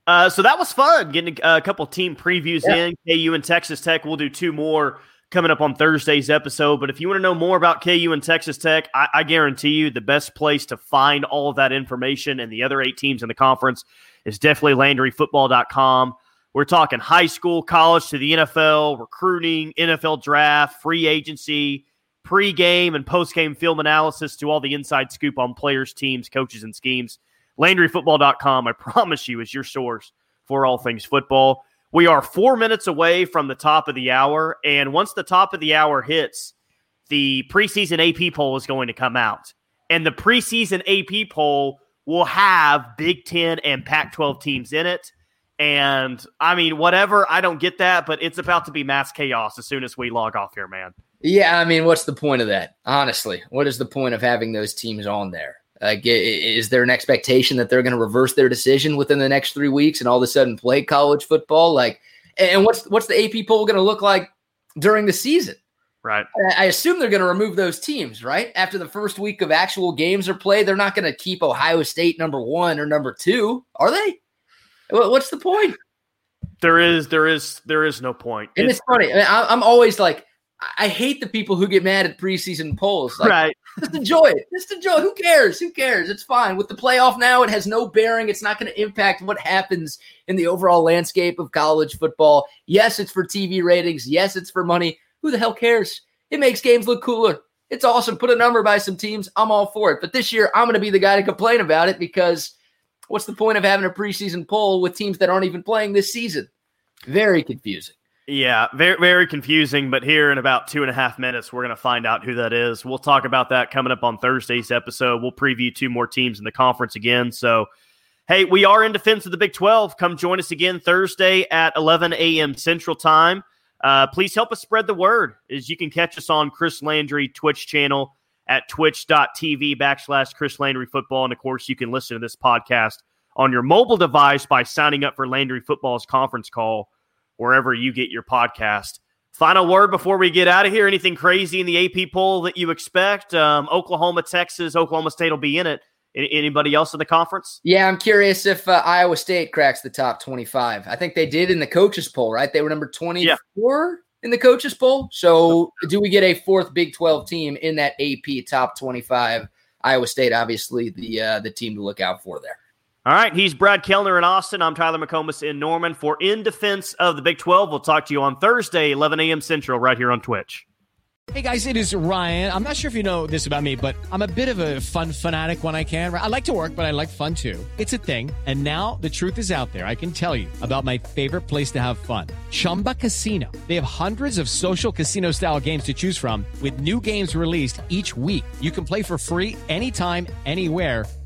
Uh, so that was fun getting a, couple team previews yeah. in. KU and Texas Tech. We'll do two more coming up on Thursday's episode. But if you want to know more about KU and Texas Tech, I, I guarantee you the best place to find all of that information and the other eight teams in the conference is definitely LandryFootball.com. We're talking high school, college to the NFL, recruiting, NFL draft, free agency, pre-game and post-game film analysis to all the inside scoop on players, teams, coaches, and schemes. LandryFootball.com, I promise you, is your source for all things football. We are four minutes away from the top of the hour. And once the top of the hour hits, the preseason AP poll is going to come out. And the preseason AP poll will have Big Ten and Pac 12 teams in it. And I mean, whatever, I don't get that, but it's about to be mass chaos as soon as we log off here, man. Yeah, I mean, what's the point of that? Honestly, what is the point of having those teams on there? Like, is there an expectation that they're going to reverse their decision within the next three weeks and all of a sudden play college football? Like, and what's what's the AP poll going to look like during the season? Right. I assume they're going to remove those teams, right? After the first week of actual games are played, they're not going to keep Ohio State number one or number two, are they? What's the point? There is, there is, there is no point. And it's, it's funny. I mean, I'm always like, I hate the people who get mad at preseason polls. Like, right. Just enjoy it. Just enjoy. Who cares? Who cares? It's fine. With the playoff now, it has no bearing. It's not going to impact what happens in the overall landscape of college football. Yes, it's for TV ratings. Yes, it's for money. Who the hell cares? It makes games look cooler. It's awesome. Put a number by some teams. I'm all for it. But this year, I'm going to be the guy to complain about it because what's the point of having a preseason poll with teams that aren't even playing this season? Very confusing. Yeah, very very confusing. But here in about two and a half minutes, we're going to find out who that is. We'll talk about that coming up on Thursday's episode. We'll preview two more teams in the conference again. So, hey, we are in defense of the Big Twelve. Come join us again Thursday at 11 a.m. Central Time. Uh, please help us spread the word. As you can catch us on Chris Landry Twitch channel at twitch.tv backslash Chris Landry Football. And of course, you can listen to this podcast on your mobile device by signing up for Landry Football's conference call wherever you get your podcast. Final word before we get out of here. Anything crazy in the AP poll that you expect? Um, Oklahoma, Texas, Oklahoma State will be in it. Anybody else in the conference? Yeah, I'm curious if uh, Iowa State cracks the top 25. I think they did in the coaches poll, right? They were number 24 yeah. in the coaches poll. So, do we get a fourth Big 12 team in that AP top 25? Iowa State, obviously, the uh, the team to look out for there. All right, he's Brad Kellner in Austin. I'm Tyler McComas in Norman. For In Defense of the Big 12, we'll talk to you on Thursday, 11 a.m. Central, right here on Twitch. Hey guys, it is Ryan. I'm not sure if you know this about me, but I'm a bit of a fun fanatic when I can. I like to work, but I like fun too. It's a thing. And now the truth is out there. I can tell you about my favorite place to have fun Chumba Casino. They have hundreds of social casino style games to choose from, with new games released each week. You can play for free anytime, anywhere